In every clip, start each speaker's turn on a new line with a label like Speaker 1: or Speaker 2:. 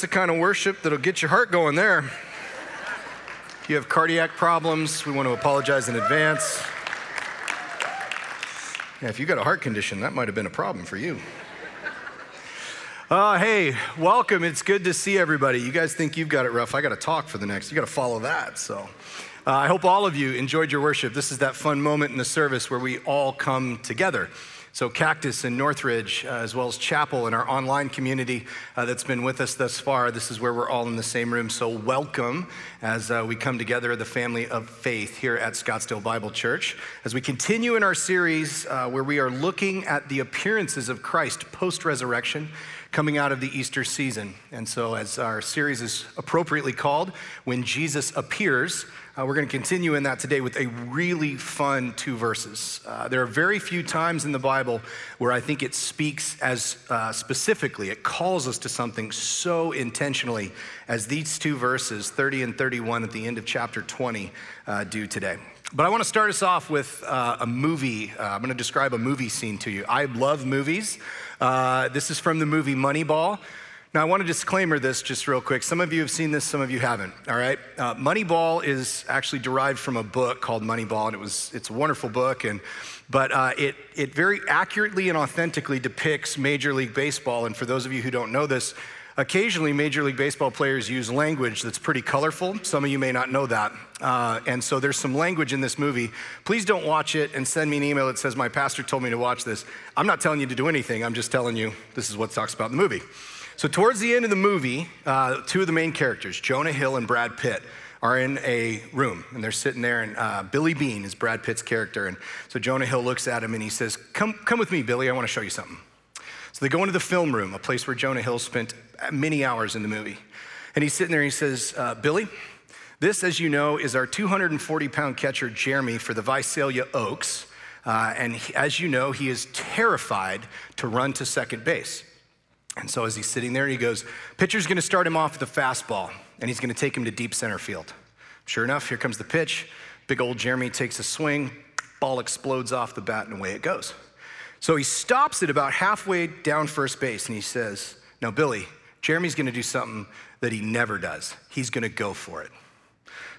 Speaker 1: that's the kind of worship that'll get your heart going there. If you have cardiac problems, we want to apologize in advance. Yeah, if you got a heart condition, that might have been a problem for you. Uh, hey, welcome. It's good to see everybody. You guys think you've got it rough. I got to talk for the next. You got to follow that. So uh, I hope all of you enjoyed your worship. This is that fun moment in the service where we all come together. So, Cactus and Northridge, uh, as well as Chapel and our online community uh, that's been with us thus far, this is where we're all in the same room. So, welcome as uh, we come together, the family of faith here at Scottsdale Bible Church, as we continue in our series uh, where we are looking at the appearances of Christ post resurrection coming out of the Easter season. And so, as our series is appropriately called, When Jesus Appears, uh, we're going to continue in that today with a really fun two verses. Uh, there are very few times in the Bible where I think it speaks as uh, specifically, it calls us to something so intentionally as these two verses, 30 and 31 at the end of chapter 20, uh, do today. But I want to start us off with uh, a movie. Uh, I'm going to describe a movie scene to you. I love movies. Uh, this is from the movie Moneyball. Now, I want to disclaimer this just real quick. Some of you have seen this, some of you haven't. All right, uh, Moneyball is actually derived from a book called Moneyball, and it was it's a wonderful book, and but uh, it it very accurately and authentically depicts Major League Baseball. And for those of you who don't know this, Occasionally, Major League Baseball players use language that's pretty colorful. Some of you may not know that. Uh, and so there's some language in this movie. Please don't watch it and send me an email that says, My pastor told me to watch this. I'm not telling you to do anything, I'm just telling you this is what talks about in the movie. So, towards the end of the movie, uh, two of the main characters, Jonah Hill and Brad Pitt, are in a room and they're sitting there, and uh, Billy Beane is Brad Pitt's character. And so Jonah Hill looks at him and he says, Come, come with me, Billy, I want to show you something. So they go into the film room, a place where Jonah Hill spent many hours in the movie. And he's sitting there and he says, uh, Billy, this, as you know, is our 240 pound catcher, Jeremy, for the Visalia Oaks. Uh, and he, as you know, he is terrified to run to second base. And so as he's sitting there, he goes, Pitcher's gonna start him off with a fastball, and he's gonna take him to deep center field. Sure enough, here comes the pitch. Big old Jeremy takes a swing, ball explodes off the bat, and away it goes. So he stops it about halfway down first base, and he says, Now, Billy, Jeremy's gonna do something that he never does. He's gonna go for it.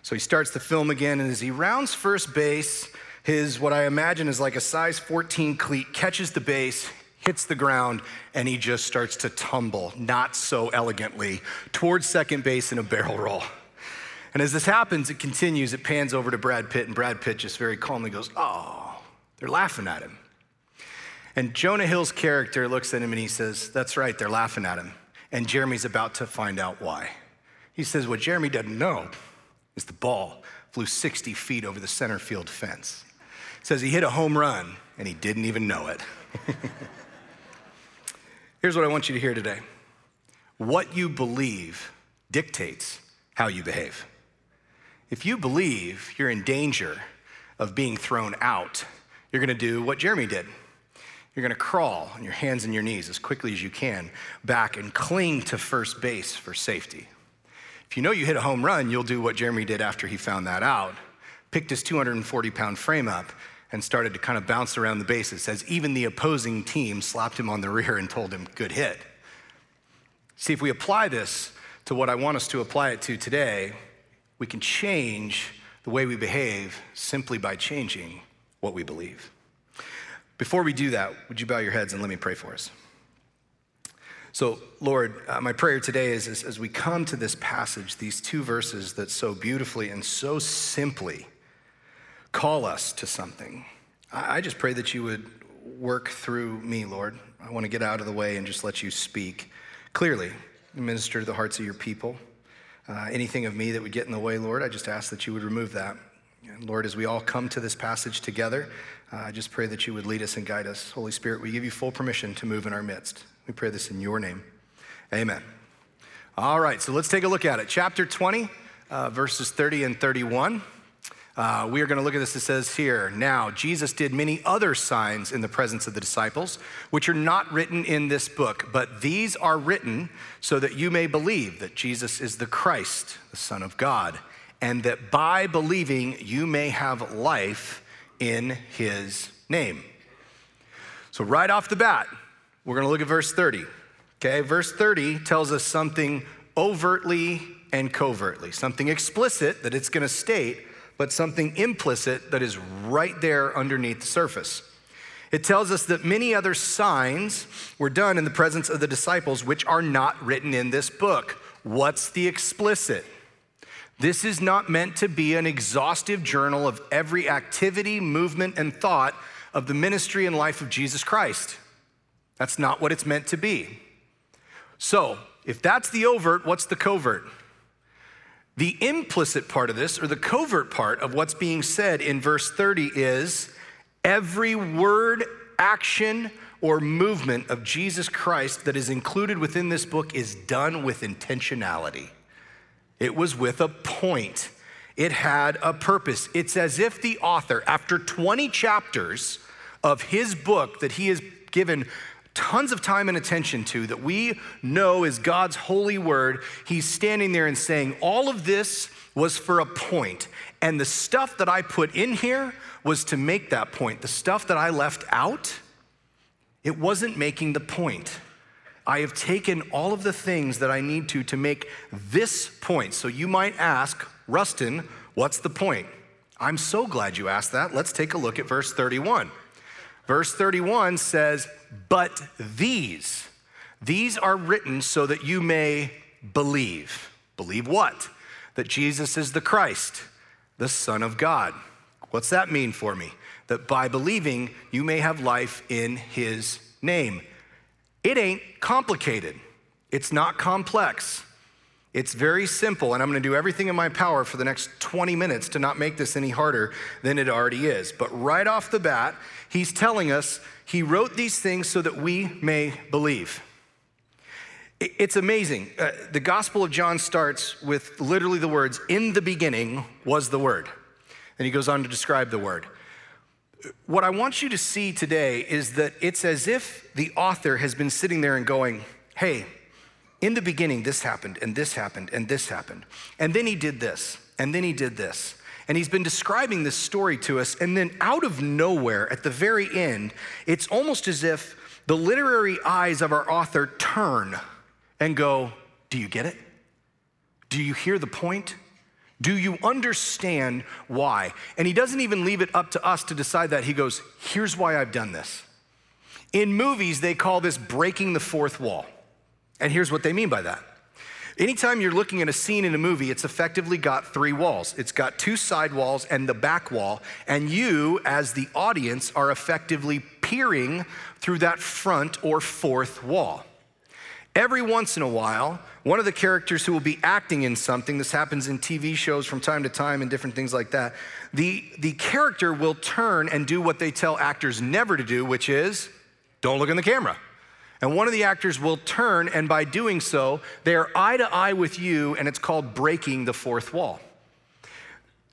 Speaker 1: So he starts the film again, and as he rounds first base, his what I imagine is like a size 14 cleat catches the base, hits the ground, and he just starts to tumble, not so elegantly, towards second base in a barrel roll. And as this happens, it continues, it pans over to Brad Pitt, and Brad Pitt just very calmly goes, Oh, they're laughing at him. And Jonah Hill's character looks at him and he says, That's right, they're laughing at him. And Jeremy's about to find out why. He says, What Jeremy doesn't know is the ball flew 60 feet over the center field fence. says he hit a home run and he didn't even know it. Here's what I want you to hear today what you believe dictates how you behave. If you believe you're in danger of being thrown out, you're gonna do what Jeremy did. You're gonna crawl on your hands and your knees as quickly as you can back and cling to first base for safety. If you know you hit a home run, you'll do what Jeremy did after he found that out. Picked his 240 pound frame up and started to kind of bounce around the bases as even the opposing team slapped him on the rear and told him, good hit. See, if we apply this to what I want us to apply it to today, we can change the way we behave simply by changing what we believe. Before we do that, would you bow your heads and let me pray for us? So, Lord, uh, my prayer today is, is as we come to this passage, these two verses that so beautifully and so simply call us to something. I just pray that you would work through me, Lord. I want to get out of the way and just let you speak clearly, minister to the hearts of your people. Uh, anything of me that would get in the way, Lord, I just ask that you would remove that. And Lord, as we all come to this passage together, I just pray that you would lead us and guide us. Holy Spirit, we give you full permission to move in our midst. We pray this in your name. Amen. All right, so let's take a look at it. Chapter 20, uh, verses 30 and 31. Uh, we are going to look at this. It says here, now Jesus did many other signs in the presence of the disciples, which are not written in this book, but these are written so that you may believe that Jesus is the Christ, the Son of God, and that by believing you may have life in his name. So, right off the bat, we're going to look at verse 30. Okay, verse 30 tells us something overtly and covertly, something explicit that it's going to state, but something implicit that is right there underneath the surface. It tells us that many other signs were done in the presence of the disciples, which are not written in this book. What's the explicit? This is not meant to be an exhaustive journal of every activity, movement, and thought of the ministry and life of Jesus Christ. That's not what it's meant to be. So, if that's the overt, what's the covert? The implicit part of this, or the covert part of what's being said in verse 30, is every word, action, or movement of Jesus Christ that is included within this book is done with intentionality. It was with a point, it had a purpose. It's as if the author, after 20 chapters of his book that he has given tons of time and attention to, that we know is God's holy word, he's standing there and saying, All of this was for a point, and the stuff that I put in here was to make that point. The stuff that I left out, it wasn't making the point. I have taken all of the things that I need to to make this point. So you might ask, Rustin, what's the point? I'm so glad you asked that. Let's take a look at verse 31. Verse 31 says, But these, these are written so that you may believe. Believe what? That Jesus is the Christ, the Son of God. What's that mean for me? That by believing, you may have life in his name. It ain't complicated, it's not complex. It's very simple, and I'm going to do everything in my power for the next 20 minutes to not make this any harder than it already is. But right off the bat, he's telling us he wrote these things so that we may believe. It's amazing. Uh, the Gospel of John starts with literally the words, In the beginning was the Word. And he goes on to describe the Word. What I want you to see today is that it's as if the author has been sitting there and going, Hey, in the beginning, this happened, and this happened, and this happened. And then he did this, and then he did this. And he's been describing this story to us. And then out of nowhere, at the very end, it's almost as if the literary eyes of our author turn and go, Do you get it? Do you hear the point? Do you understand why? And he doesn't even leave it up to us to decide that. He goes, Here's why I've done this. In movies, they call this breaking the fourth wall. And here's what they mean by that. Anytime you're looking at a scene in a movie, it's effectively got three walls. It's got two side walls and the back wall, and you, as the audience, are effectively peering through that front or fourth wall. Every once in a while, one of the characters who will be acting in something, this happens in TV shows from time to time and different things like that, the, the character will turn and do what they tell actors never to do, which is don't look in the camera. And one of the actors will turn, and by doing so, they are eye to eye with you, and it's called breaking the fourth wall.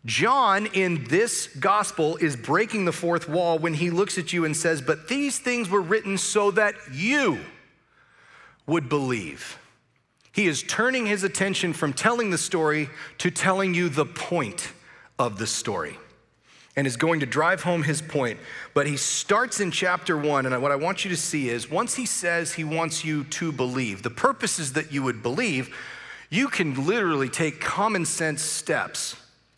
Speaker 1: John in this gospel is breaking the fourth wall when he looks at you and says, But these things were written so that you would believe. He is turning his attention from telling the story to telling you the point of the story and is going to drive home his point. But he starts in chapter one, and what I want you to see is once he says he wants you to believe, the purpose is that you would believe, you can literally take common sense steps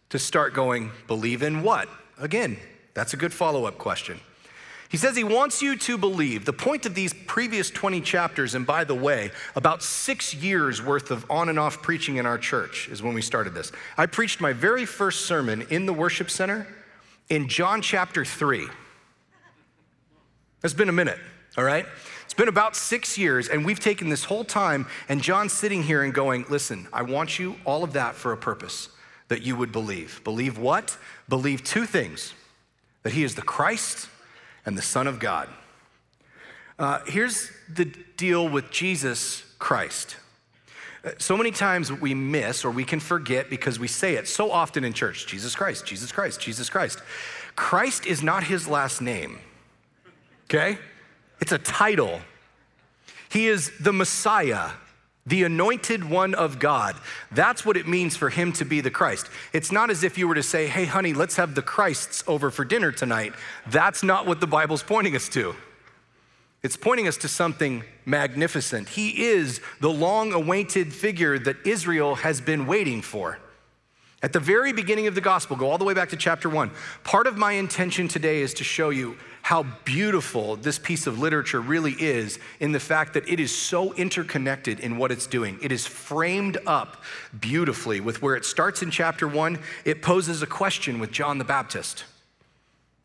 Speaker 1: to start going, believe in what? Again, that's a good follow up question. He says he wants you to believe. The point of these previous 20 chapters, and by the way, about six years worth of on and off preaching in our church is when we started this. I preached my very first sermon in the worship center in John chapter 3. It's been a minute, all right? It's been about six years, and we've taken this whole time, and John's sitting here and going, Listen, I want you all of that for a purpose that you would believe. Believe what? Believe two things that he is the Christ and the Son of God. Uh, here's the deal with Jesus Christ. So many times we miss or we can forget because we say it so often in church Jesus Christ, Jesus Christ, Jesus Christ. Christ is not his last name, okay? It's a title. He is the Messiah, the anointed one of God. That's what it means for him to be the Christ. It's not as if you were to say, hey, honey, let's have the Christs over for dinner tonight. That's not what the Bible's pointing us to. It's pointing us to something magnificent. He is the long awaited figure that Israel has been waiting for. At the very beginning of the gospel, go all the way back to chapter one. Part of my intention today is to show you how beautiful this piece of literature really is in the fact that it is so interconnected in what it's doing. It is framed up beautifully with where it starts in chapter one, it poses a question with John the Baptist.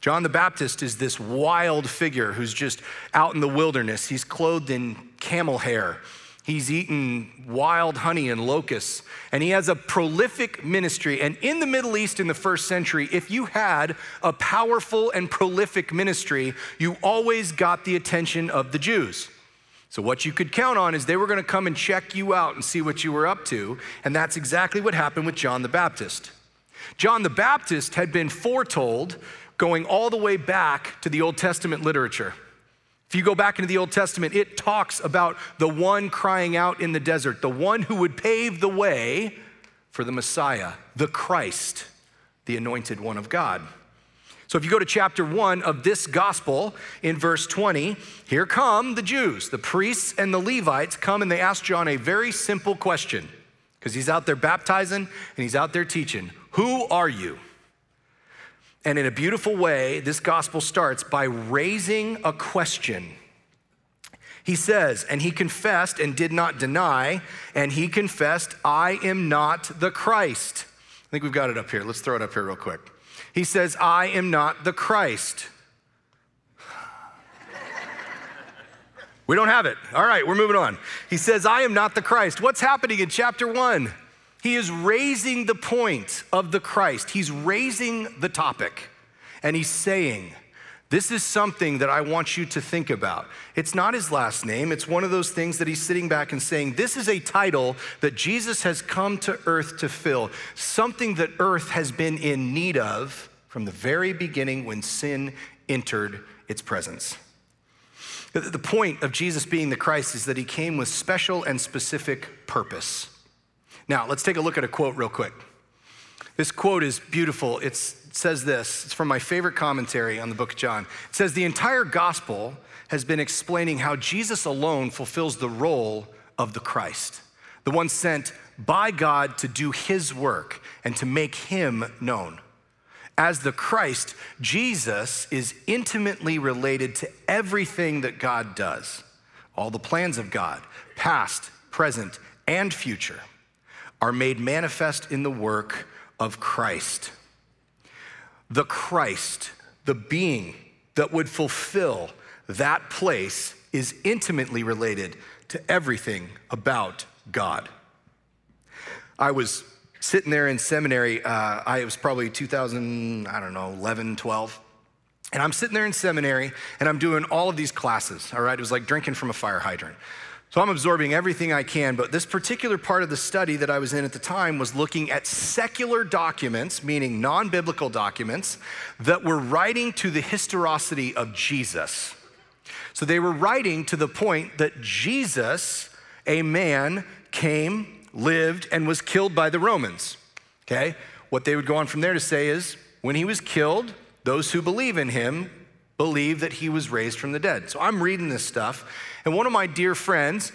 Speaker 1: John the Baptist is this wild figure who's just out in the wilderness. He's clothed in camel hair. He's eaten wild honey and locusts, and he has a prolific ministry. And in the Middle East in the first century, if you had a powerful and prolific ministry, you always got the attention of the Jews. So, what you could count on is they were going to come and check you out and see what you were up to. And that's exactly what happened with John the Baptist. John the Baptist had been foretold going all the way back to the Old Testament literature. If you go back into the Old Testament, it talks about the one crying out in the desert, the one who would pave the way for the Messiah, the Christ, the anointed one of God. So if you go to chapter one of this gospel in verse 20, here come the Jews, the priests and the Levites come and they ask John a very simple question because he's out there baptizing and he's out there teaching. Who are you? And in a beautiful way, this gospel starts by raising a question. He says, and he confessed and did not deny, and he confessed, I am not the Christ. I think we've got it up here. Let's throw it up here real quick. He says, I am not the Christ. We don't have it. All right, we're moving on. He says, I am not the Christ. What's happening in chapter one? He is raising the point of the Christ, he's raising the topic, and he's saying, this is something that I want you to think about. It's not his last name. It's one of those things that he's sitting back and saying, This is a title that Jesus has come to earth to fill, something that earth has been in need of from the very beginning when sin entered its presence. The point of Jesus being the Christ is that he came with special and specific purpose. Now, let's take a look at a quote real quick. This quote is beautiful. It's, it says this it's from my favorite commentary on the book of John. It says, The entire gospel has been explaining how Jesus alone fulfills the role of the Christ, the one sent by God to do his work and to make him known. As the Christ, Jesus is intimately related to everything that God does, all the plans of God, past, present, and future are made manifest in the work of Christ. The Christ, the being that would fulfill that place, is intimately related to everything about God. I was sitting there in seminary, uh, I was probably 2000, I don't know, 11, 12. And I'm sitting there in seminary and I'm doing all of these classes, all right? It was like drinking from a fire hydrant. So I'm absorbing everything I can, but this particular part of the study that I was in at the time was looking at secular documents, meaning non biblical documents, that were writing to the historicity of Jesus. So they were writing to the point that Jesus, a man, came, lived, and was killed by the Romans. Okay? What they would go on from there to say is when he was killed, those who believe in him believe that he was raised from the dead. So I'm reading this stuff, and one of my dear friends,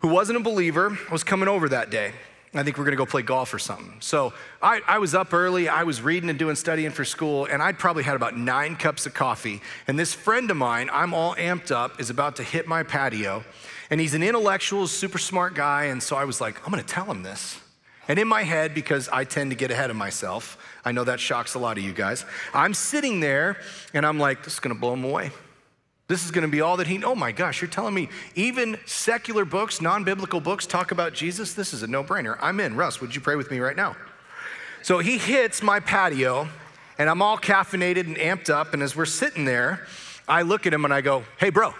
Speaker 1: who wasn't a believer, was coming over that day. I think we're gonna go play golf or something. So I, I, was up early, I was reading and doing studying for school, and I'd probably had about nine cups of coffee. And this friend of mine, I'm all amped up, is about to hit my patio. And he's an intellectual, super smart guy. And so I was like, I'm gonna tell him this. And in my head, because I tend to get ahead of myself, I know that shocks a lot of you guys. I'm sitting there and I'm like, this is gonna blow him away. This is gonna be all that he, oh my gosh, you're telling me even secular books, non biblical books talk about Jesus? This is a no brainer. I'm in. Russ, would you pray with me right now? So he hits my patio and I'm all caffeinated and amped up. And as we're sitting there, I look at him and I go, hey, bro,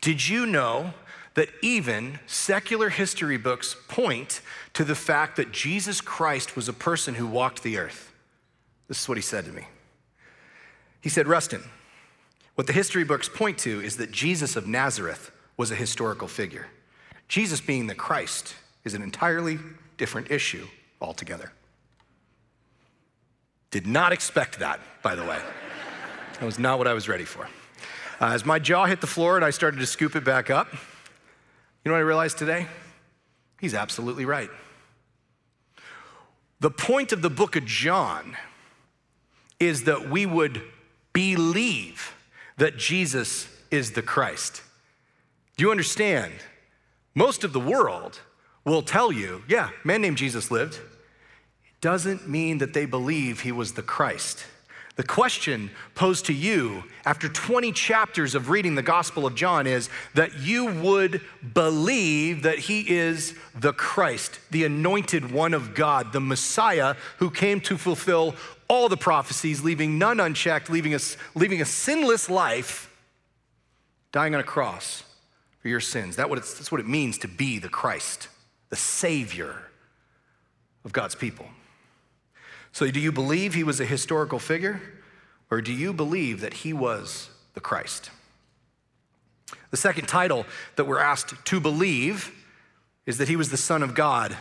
Speaker 1: did you know that even secular history books point to the fact that Jesus Christ was a person who walked the earth. This is what he said to me. He said, Rustin, what the history books point to is that Jesus of Nazareth was a historical figure. Jesus being the Christ is an entirely different issue altogether. Did not expect that, by the way. That was not what I was ready for. Uh, as my jaw hit the floor and I started to scoop it back up, you know what I realized today? He's absolutely right. The point of the book of John is that we would believe that Jesus is the Christ. Do you understand? Most of the world will tell you, yeah, man named Jesus lived. It doesn't mean that they believe he was the Christ. The question posed to you after 20 chapters of reading the Gospel of John is that you would believe that he is the Christ, the anointed one of God, the Messiah who came to fulfill all the prophecies, leaving none unchecked, leaving, us, leaving a sinless life, dying on a cross for your sins. That what that's what it means to be the Christ, the Savior of God's people. So, do you believe he was a historical figure, or do you believe that he was the Christ? The second title that we're asked to believe is that he was the Son of God.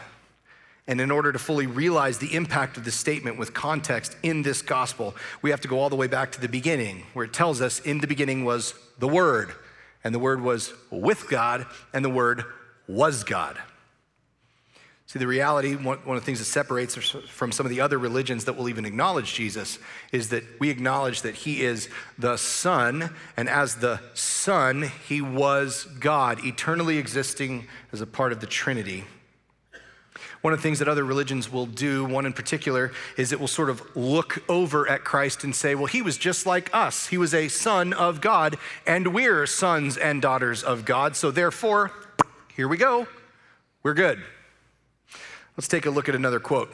Speaker 1: And in order to fully realize the impact of this statement with context in this gospel, we have to go all the way back to the beginning, where it tells us in the beginning was the Word, and the Word was with God, and the Word was God. See, the reality, one, of the things that separates us from some of the other religions that will even acknowledge Jesus is that we acknowledge that he is the Son, and as the Son, he was God, eternally existing as a part of the Trinity. One of the things that other religions will do, one in particular, is it will sort of look over at Christ and say, well, he was just like us. He was a son of God, and we're sons and daughters of God. So therefore, here we go. We're good. Let's take a look at another quote.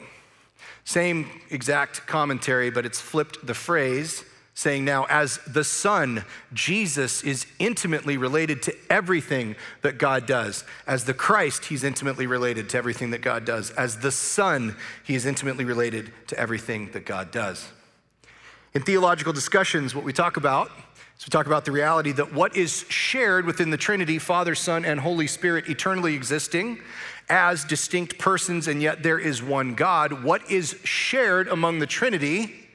Speaker 1: Same exact commentary, but it's flipped the phrase, saying now, as the Son, Jesus is intimately related to everything that God does. As the Christ, he's intimately related to everything that God does. As the Son, he is intimately related to everything that God does. In theological discussions, what we talk about is we talk about the reality that what is shared within the Trinity, Father, Son, and Holy Spirit, eternally existing, as distinct persons, and yet there is one God. What is shared among the Trinity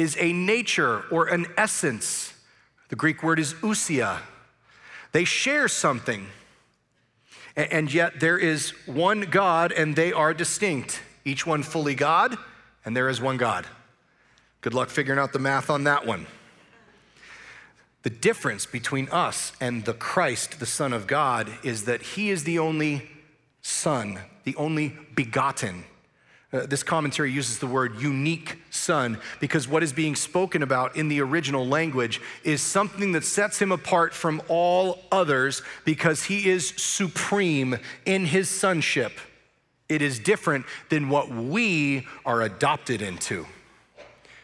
Speaker 1: is a nature or an essence. The Greek word is ousia. They share something, and yet there is one God and they are distinct. Each one fully God, and there is one God. Good luck figuring out the math on that one. The difference between us and the Christ, the Son of God, is that He is the only Son, the only begotten. Uh, this commentary uses the word unique son because what is being spoken about in the original language is something that sets him apart from all others because he is supreme in his sonship. It is different than what we are adopted into.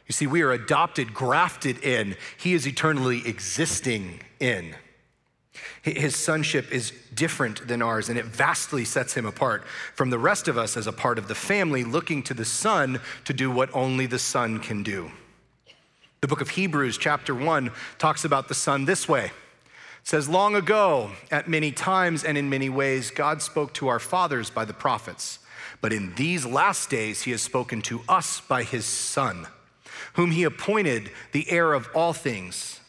Speaker 1: You see, we are adopted, grafted in. He is eternally existing in. His sonship is different than ours, and it vastly sets him apart from the rest of us as a part of the family, looking to the Son to do what only the Son can do. The book of Hebrews, chapter 1, talks about the Son this way. It says, Long ago, at many times and in many ways, God spoke to our fathers by the prophets. But in these last days, he has spoken to us by his Son, whom he appointed the heir of all things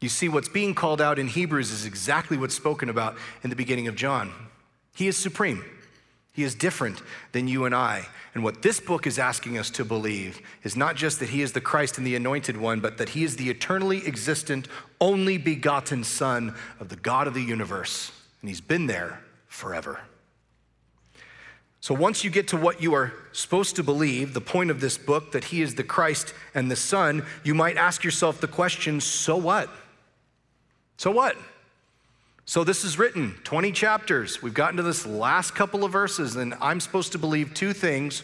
Speaker 1: You see, what's being called out in Hebrews is exactly what's spoken about in the beginning of John. He is supreme, He is different than you and I. And what this book is asking us to believe is not just that He is the Christ and the anointed one, but that He is the eternally existent, only begotten Son of the God of the universe. And He's been there forever. So, once you get to what you are supposed to believe, the point of this book, that He is the Christ and the Son, you might ask yourself the question so what? So what? So this is written 20 chapters. We've gotten to this last couple of verses, and I'm supposed to believe two things.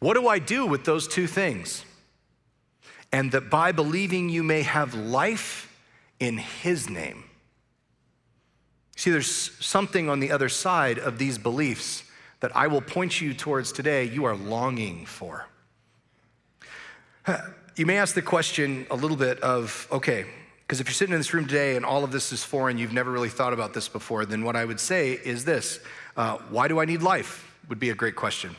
Speaker 1: What do I do with those two things? And that by believing you may have life in his name. See, there's something on the other side of these beliefs that I will point you towards today you are longing for. You may ask the question a little bit of, okay, because if you're sitting in this room today and all of this is foreign, you've never really thought about this before, then what I would say is this uh, Why do I need life? Would be a great question.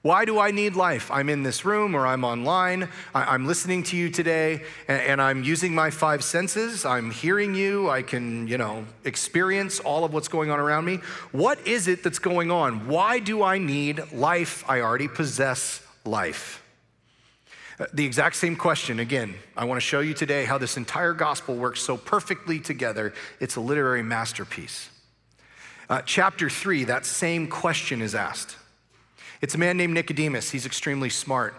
Speaker 1: Why do I need life? I'm in this room or I'm online. I, am listening to you today and, and, I'm using my five senses. I'm hearing you. I can, you know, experience all of what's going on around me. What is it that's going on? Why do I need life? I already possess life. The exact same question, again, I want to show you today how this entire gospel works so perfectly together. It's a literary masterpiece. Uh, chapter three, that same question is asked. It's a man named Nicodemus. He's extremely smart.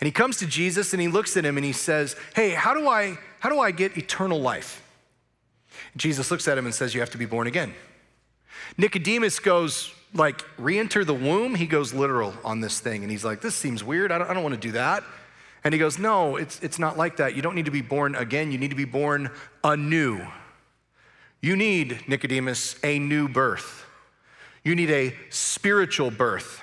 Speaker 1: And he comes to Jesus and he looks at him and he says, Hey, how do I, how do I get eternal life? Jesus looks at him and says, You have to be born again. Nicodemus goes, like, re enter the womb. He goes literal on this thing. And he's like, This seems weird. I don't, I don't want to do that. And he goes, No, it's, it's not like that. You don't need to be born again, you need to be born anew. You need, Nicodemus, a new birth. You need a spiritual birth.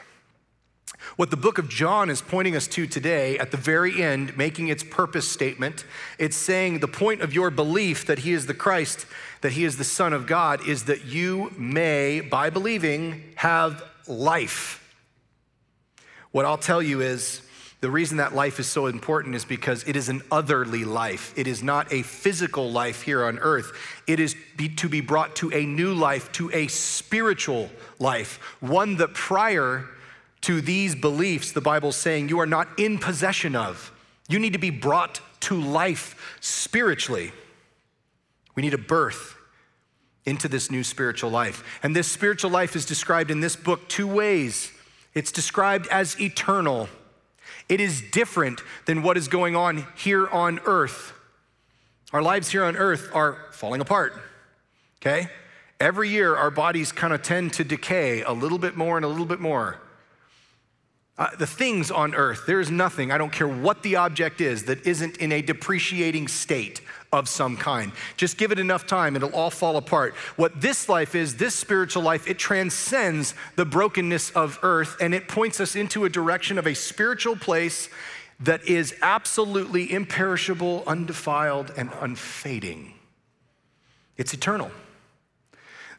Speaker 1: What the book of John is pointing us to today, at the very end, making its purpose statement, it's saying the point of your belief that he is the Christ, that he is the Son of God, is that you may, by believing, have life. What I'll tell you is, the reason that life is so important is because it is an otherly life. It is not a physical life here on earth. It is be, to be brought to a new life, to a spiritual life, one that prior to these beliefs, the Bible's saying you are not in possession of. You need to be brought to life spiritually. We need a birth into this new spiritual life. And this spiritual life is described in this book two ways it's described as eternal it is different than what is going on here on earth. Our lives here on earth are falling apart, okay? Every year, our bodies kind of tend to decay a little bit more and a little bit more. Uh, the things on earth, there is nothing, I don't care what the object is, that isn't in a depreciating state of some kind. Just give it enough time, it'll all fall apart. What this life is, this spiritual life, it transcends the brokenness of earth and it points us into a direction of a spiritual place that is absolutely imperishable, undefiled, and unfading. It's eternal.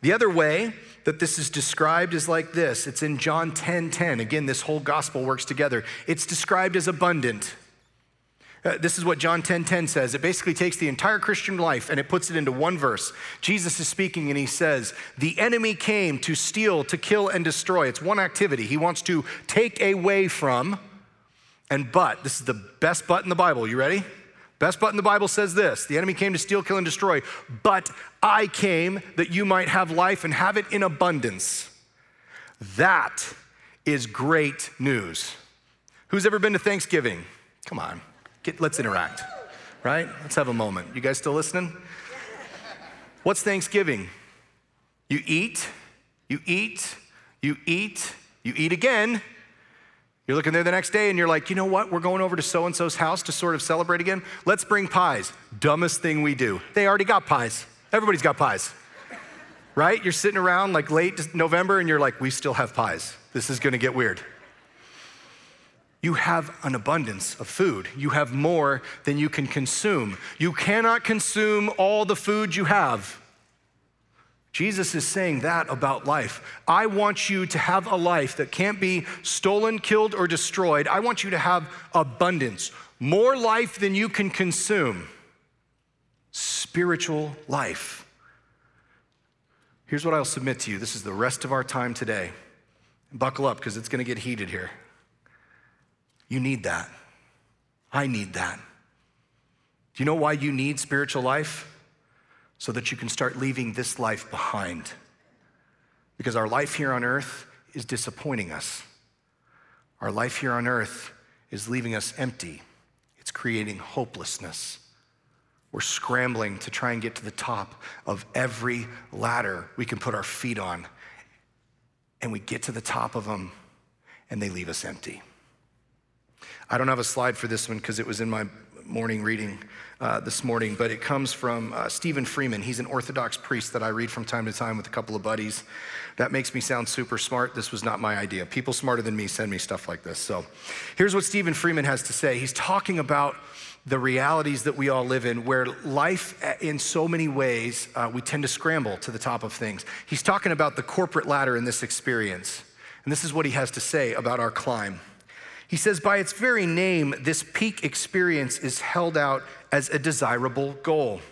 Speaker 1: The other way that this is described is like this it's in John 10 10. Again, this whole gospel works together. It's described as abundant. Uh, this is what John 10 10 says. It basically takes the entire Christian life and it puts it into one verse. Jesus is speaking and he says, The enemy came to steal, to kill, and destroy. It's one activity. He wants to take away from, and but, this is the best but in the Bible. You ready? Best but in the Bible says this The enemy came to steal, kill, and destroy, but I came that you might have life and have it in abundance. That is great news. Who's ever been to Thanksgiving? Come on. Get, let's interact, right? Let's have a moment. You guys still listening? What's Thanksgiving? You eat, you eat, you eat, you eat again. You're looking there the next day and you're like, you know what? We're going over to so and so's house to sort of celebrate again. Let's bring pies. Dumbest thing we do. They already got pies. Everybody's got pies, right? You're sitting around like late November and you're like, we still have pies. This is gonna get weird you have an abundance of food. You have more than you can consume. You cannot consume all the food you have. Jesus is saying that about life. I want you to have a life that can't be stolen, killed, or destroyed. I want you to have abundance, more life than you can consume. Spiritual life. Here's what I'll submit to you this is the rest of our time today. Buckle up because it's going to get heated here. You need that. I need that. Do you know why you need spiritual life? So that you can start leaving this life behind. Because our life here on earth is disappointing us. Our life here on earth is leaving us empty. It's creating hopelessness. We're scrambling to try and get to the top of every ladder we can put our feet on. And we get to the top of them and they leave us empty. I don't have a slide for this one because it was in my morning reading uh, this morning, but it comes from uh, Stephen Freeman. He's an Orthodox priest that I read from time to time with a couple of buddies. That makes me sound super smart. This was not my idea. People smarter than me send me stuff like this. So here's what Stephen Freeman has to say. He's talking about the realities that we all live in, where life, uh, in so many ways, uh, we tend to scramble to the top of things. He's talking about the corporate ladder in this experience. And this is what he has to say about our climb. He says, by its very name, this peak experience is held out as a desirable goal.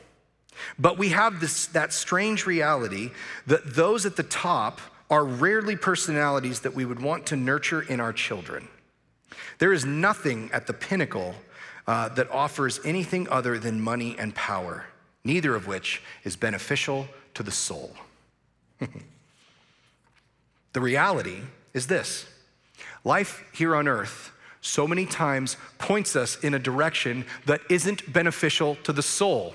Speaker 1: But we have this, that strange reality that those at the top are rarely personalities that we would want to nurture in our children. There is nothing at the pinnacle uh, that offers anything other than money and power, neither of which is beneficial to the soul. the reality is this life here on earth so many times points us in a direction that isn't beneficial to the soul.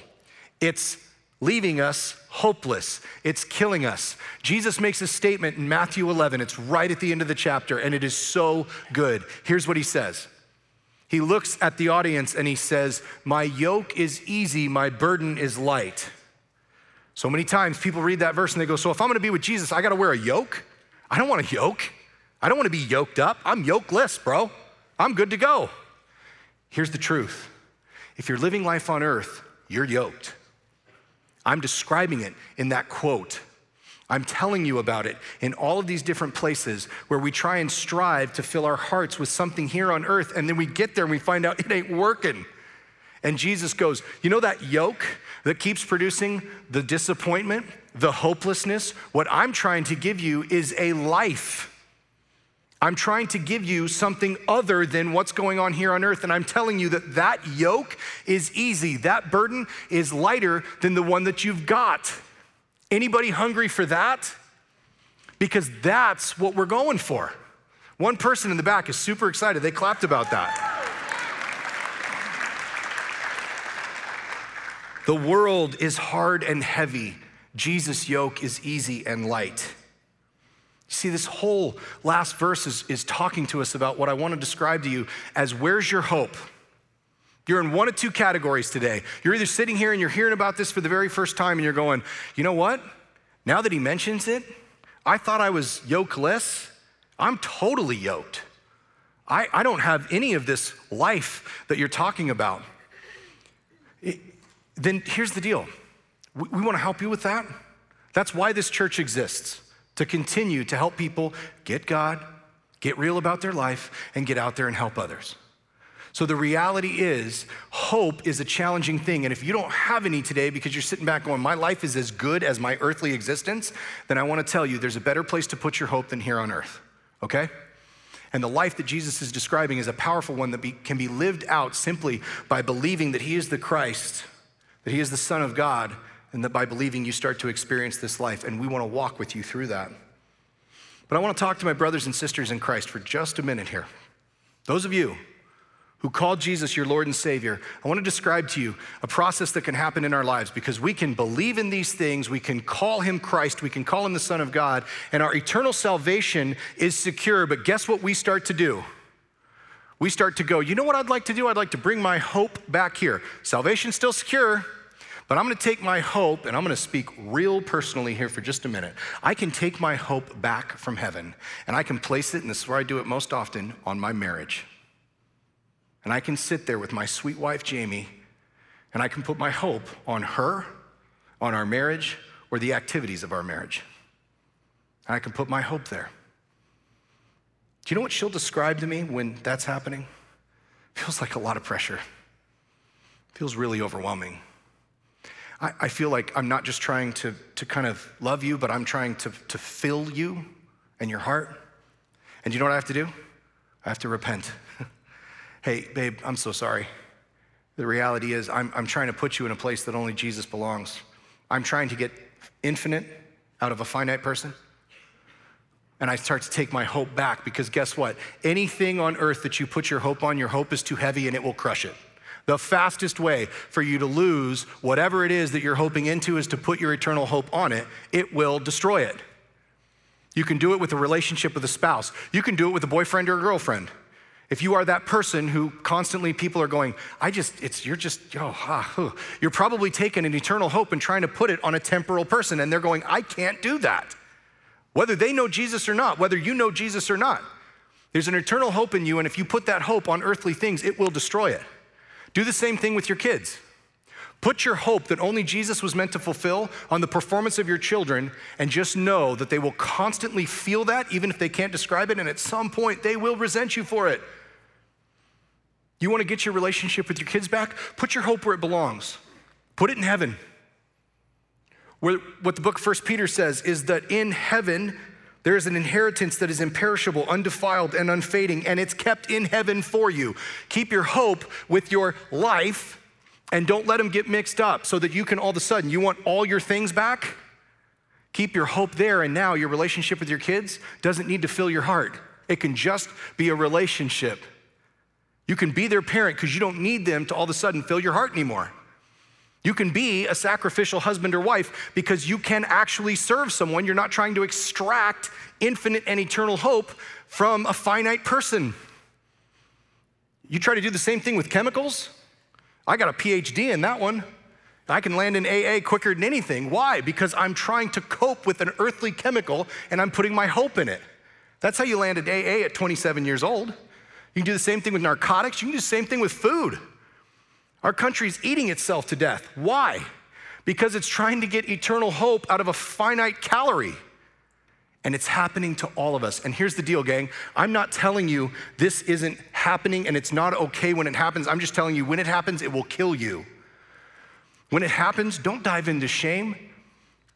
Speaker 1: It's leaving us hopeless. It's killing us. Jesus makes a statement in Matthew 11. It's right at the end of the chapter, and it is so good. Here's what he says He looks at the audience and he says, My yoke is easy, my burden is light. So many times people read that verse and they go, So if I'm gonna be with Jesus, I gotta wear a yoke? I don't want a yoke. I don't wanna be yoked up. I'm yokeless, bro. I'm good to go. Here's the truth if you're living life on earth, you're yoked. I'm describing it in that quote. I'm telling you about it in all of these different places where we try and strive to fill our hearts with something here on earth, and then we get there and we find out it ain't working. And Jesus goes, You know that yoke that keeps producing the disappointment, the hopelessness? What I'm trying to give you is a life I'm trying to give you something other than what's going on here on earth. And I'm telling you that that yoke is easy. That burden is lighter than the one that you've got. Anybody hungry for that? Because that's what we're going for. One person in the back is super excited. They clapped about that. The world is hard and heavy. Jesus' yoke is easy and light. See, this whole last verse is, is talking to us about what I want to describe to you as where's your hope? You're in one of two categories today. You're either sitting here and you're hearing about this for the very first time and you're going, you know what? Now that he mentions it, I thought I was yokeless. I'm totally yoked. I, I don't have any of this life that you're talking about. It, then here's the deal we, we want to help you with that. That's why this church exists to continue to help people get God, get real about their life, and get out there and help others. So the reality is, hope is a challenging thing. And if you don't have any today because you're sitting back going, my life is as good as my earthly existence, then I want to tell you there's a better place to put your hope than here on earth, okay? And the life that Jesus is describing is a powerful one that be, can be lived out simply by believing that He is the Christ, that He is the Son of God, and that by believing you start to experience this life. And we want to walk with you through that. But I want to talk to my brothers and sisters in Christ for just a minute here. Those of you who called Jesus your Lord and Savior, I want to describe to you a process that can happen in our lives because we can believe in these things, we can call him Christ, we can call him the Son of God, and our eternal salvation is secure. But guess what we start to do? We start to go, you know what I'd like to do? I'd like to bring my hope back here. Salvation's still secure. But I'm going to take my hope, and I'm going to speak real personally here for just a minute. I can take my hope back from heaven, and I can place it, and this is where I do it most often, on my marriage. And I can sit there with my sweet wife, Jamie, and I can put my hope on her, on our marriage, or the activities of our marriage. And I can put my hope there. Do you know what she'll describe to me when that's happening? Feels like a lot of pressure. Feels really overwhelming. I, I feel like I'm not just trying to, to kind of love you, but I'm trying to, to fill you and your heart. And you know what I have to do? I have to repent. hey, babe, I'm so sorry. The reality is, I'm, I'm trying to put you in a place that only Jesus belongs. I'm trying to get infinite out of a finite person. And I start to take my hope back because guess what? Anything on earth that you put your hope on, your hope is too heavy and it will crush it. The fastest way for you to lose whatever it is that you're hoping into is to put your eternal hope on it. It will destroy it. You can do it with a relationship with a spouse. You can do it with a boyfriend or a girlfriend. If you are that person who constantly people are going, I just, it's, you're just, oh, ah, you're probably taking an eternal hope and trying to put it on a temporal person, and they're going, I can't do that. Whether they know Jesus or not, whether you know Jesus or not, there's an eternal hope in you, and if you put that hope on earthly things, it will destroy it. Do the same thing with your kids. Put your hope that only Jesus was meant to fulfill on the performance of your children, and just know that they will constantly feel that, even if they can't describe it, and at some point they will resent you for it. You want to get your relationship with your kids back? Put your hope where it belongs. Put it in heaven. Where, what the book First Peter says is that in heaven, there is an inheritance that is imperishable, undefiled, and unfading, and it's kept in heaven for you. Keep your hope with your life and don't let them get mixed up so that you can all of a sudden, you want all your things back? Keep your hope there, and now your relationship with your kids doesn't need to fill your heart. It can just be a relationship. You can be their parent because you don't need them to all of a sudden fill your heart anymore. You can be a sacrificial husband or wife because you can actually serve someone. You're not trying to extract infinite and eternal hope from a finite person. You try to do the same thing with chemicals, I got a PhD in that one. I can land in AA quicker than anything. Why? Because I'm trying to cope with an earthly chemical and I'm putting my hope in it. That's how you land at AA at 27 years old. You can do the same thing with narcotics, you can do the same thing with food. Our country's eating itself to death. Why? Because it's trying to get eternal hope out of a finite calorie. And it's happening to all of us. And here's the deal, gang. I'm not telling you this isn't happening and it's not okay when it happens. I'm just telling you when it happens, it will kill you. When it happens, don't dive into shame.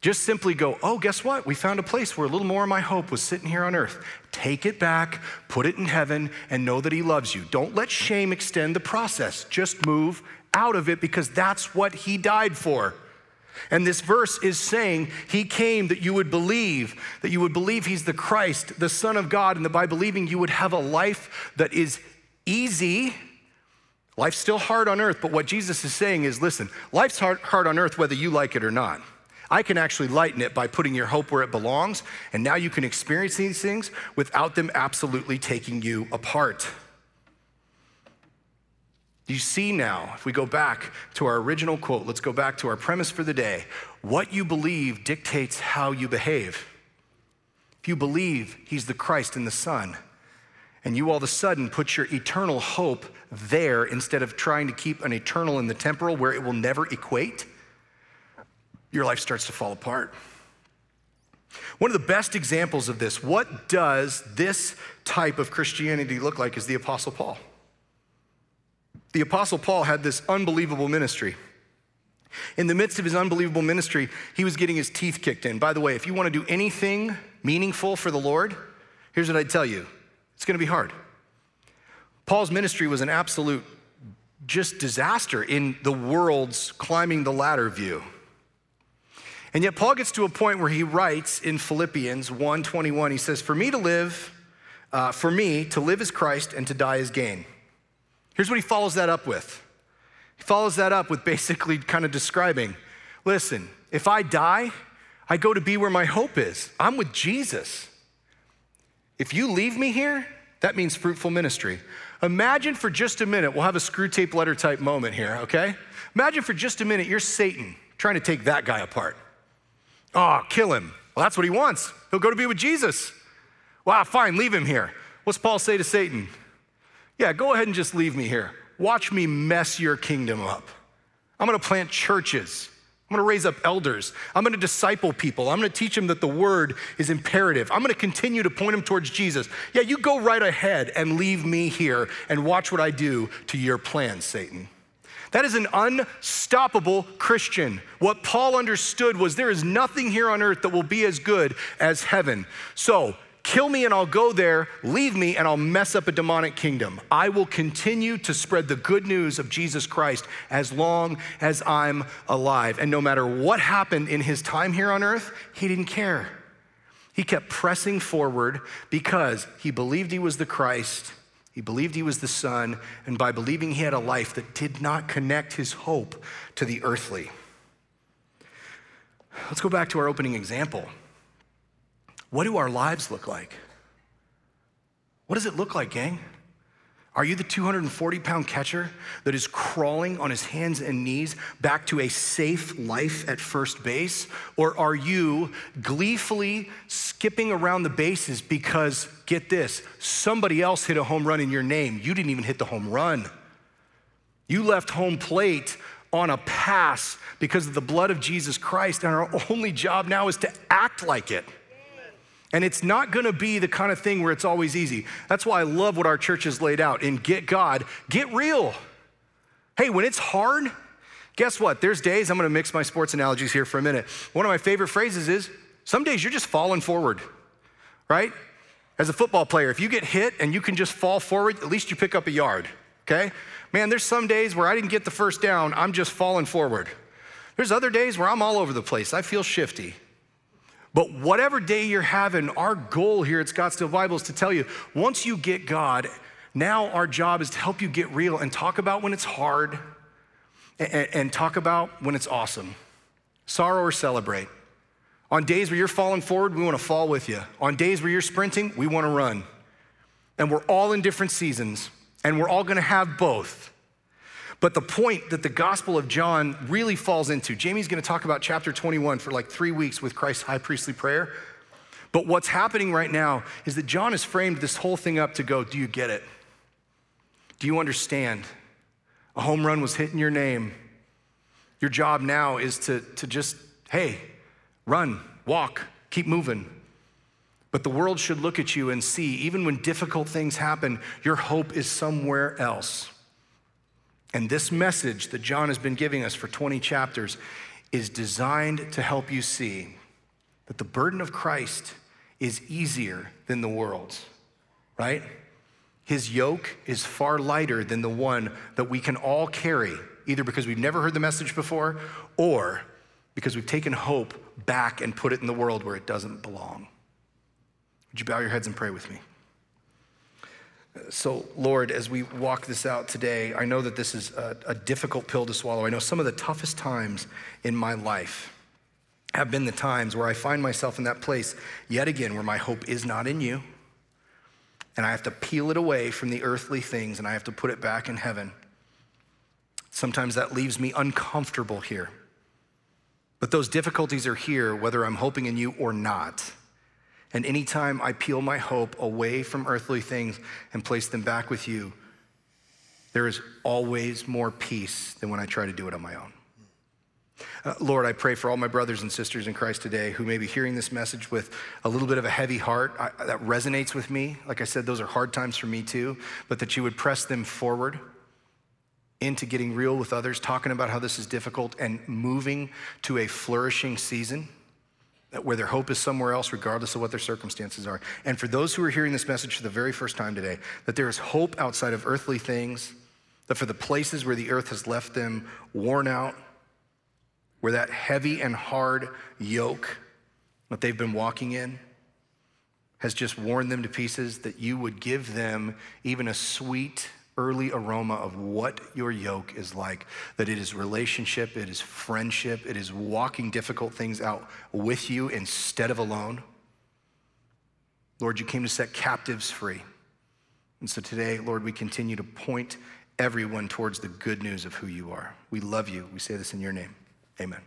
Speaker 1: Just simply go, oh, guess what? We found a place where a little more of my hope was sitting here on earth. Take it back, put it in heaven, and know that He loves you. Don't let shame extend the process. Just move out of it because that's what He died for. And this verse is saying he came that you would believe, that you would believe he's the Christ, the Son of God, and that by believing you would have a life that is easy. Life's still hard on earth, but what Jesus is saying is listen, life's hard, hard on earth whether you like it or not. I can actually lighten it by putting your hope where it belongs, and now you can experience these things without them absolutely taking you apart. You see now, if we go back to our original quote, let's go back to our premise for the day. What you believe dictates how you behave. If you believe he's the Christ and the Son, and you all of a sudden put your eternal hope there instead of trying to keep an eternal in the temporal where it will never equate, your life starts to fall apart. One of the best examples of this, what does this type of Christianity look like, is the Apostle Paul. The Apostle Paul had this unbelievable ministry. In the midst of his unbelievable ministry, he was getting his teeth kicked in. By the way, if you want to do anything meaningful for the Lord, here's what I'd tell you it's going to be hard. Paul's ministry was an absolute just disaster in the world's climbing the ladder view. And yet Paul gets to a point where he writes in Philippians 1:21 he says for me to live uh, for me to live is Christ and to die is gain. Here's what he follows that up with. He follows that up with basically kind of describing listen, if I die, I go to be where my hope is. I'm with Jesus. If you leave me here, that means fruitful ministry. Imagine for just a minute, we'll have a Screwtape Letter type moment here, okay? Imagine for just a minute you're Satan trying to take that guy apart. Oh, kill him. Well, that's what he wants. He'll go to be with Jesus. Wow, fine, leave him here. What's Paul say to Satan? Yeah, go ahead and just leave me here. Watch me mess your kingdom up. I'm gonna plant churches. I'm gonna raise up elders. I'm gonna disciple people. I'm gonna teach them that the word is imperative. I'm gonna continue to point them towards Jesus. Yeah, you go right ahead and leave me here and watch what I do to your plan, Satan. That is an unstoppable Christian. What Paul understood was there is nothing here on earth that will be as good as heaven. So, Kill me and I'll go there, leave me and I'll mess up a demonic kingdom. I will continue to spread the good news of Jesus Christ as long as I'm alive. And no matter what happened in his time here on earth, he didn't care. He kept pressing forward because he believed he was the Christ, he believed he was the Son, and by believing he had a life that did not connect his hope to the earthly. Let's go back to our opening example. What do our lives look like? What does it look like, gang? Are you the 240 pound catcher that is crawling on his hands and knees back to a safe life at first base? Or are you gleefully skipping around the bases because, get this, somebody else hit a home run in your name? You didn't even hit the home run. You left home plate on a pass because of the blood of Jesus Christ, and our only job now is to act like it. And it's not gonna be the kind of thing where it's always easy. That's why I love what our church has laid out in Get God, get real. Hey, when it's hard, guess what? There's days, I'm gonna mix my sports analogies here for a minute. One of my favorite phrases is some days you're just falling forward, right? As a football player, if you get hit and you can just fall forward, at least you pick up a yard, okay? Man, there's some days where I didn't get the first down, I'm just falling forward. There's other days where I'm all over the place, I feel shifty. But whatever day you're having, our goal here at Scottsdale Bible is to tell you once you get God, now our job is to help you get real and talk about when it's hard and, and talk about when it's awesome. Sorrow or celebrate. On days where you're falling forward, we want to fall with you. On days where you're sprinting, we want to run. And we're all in different seasons, and we're all going to have both. But the point that the Gospel of John really falls into, Jamie's gonna talk about chapter 21 for like three weeks with Christ's high priestly prayer. But what's happening right now is that John has framed this whole thing up to go, Do you get it? Do you understand? A home run was hit in your name. Your job now is to, to just, hey, run, walk, keep moving. But the world should look at you and see, even when difficult things happen, your hope is somewhere else. And this message that John has been giving us for 20 chapters is designed to help you see that the burden of Christ is easier than the world's, right? His yoke is far lighter than the one that we can all carry, either because we've never heard the message before or because we've taken hope back and put it in the world where it doesn't belong. Would you bow your heads and pray with me? So, Lord, as we walk this out today, I know that this is a, a, difficult pill to swallow. I know some of the toughest times in my life have been the times where I find myself in that place yet again where my hope is not in you, and I have to peel it away from the earthly things and I have to put it back in heaven. Sometimes that leaves me uncomfortable here. But those difficulties are here whether I'm hoping in you or not. And anytime I peel my hope away from earthly things and place them back with you, there is always more peace than when I try to do it on my own. Uh, Lord, I pray for all my brothers and sisters in Christ today who may be hearing this message with a little bit of a heavy heart. I, that resonates with me. Like I said, those are hard times for me too, but that you would press them forward into getting real with others, talking about how this is difficult and moving to a flourishing season where their hope is somewhere else, regardless of what their circumstances are. And for those who are hearing this message for the very first time today, that there is hope outside of earthly things, that for the places where the earth has left them worn out, where that heavy and hard yoke that they've been walking in has just worn them to pieces, that you would give them even a sweet, early aroma of what your yoke is like that it is relationship, it is friendship, it is walking difficult things out with you instead of alone. Lord, you came to set captives free. And so today, Lord, we continue to point everyone towards the good news of who you are. We love you. We say this in your name. Amen.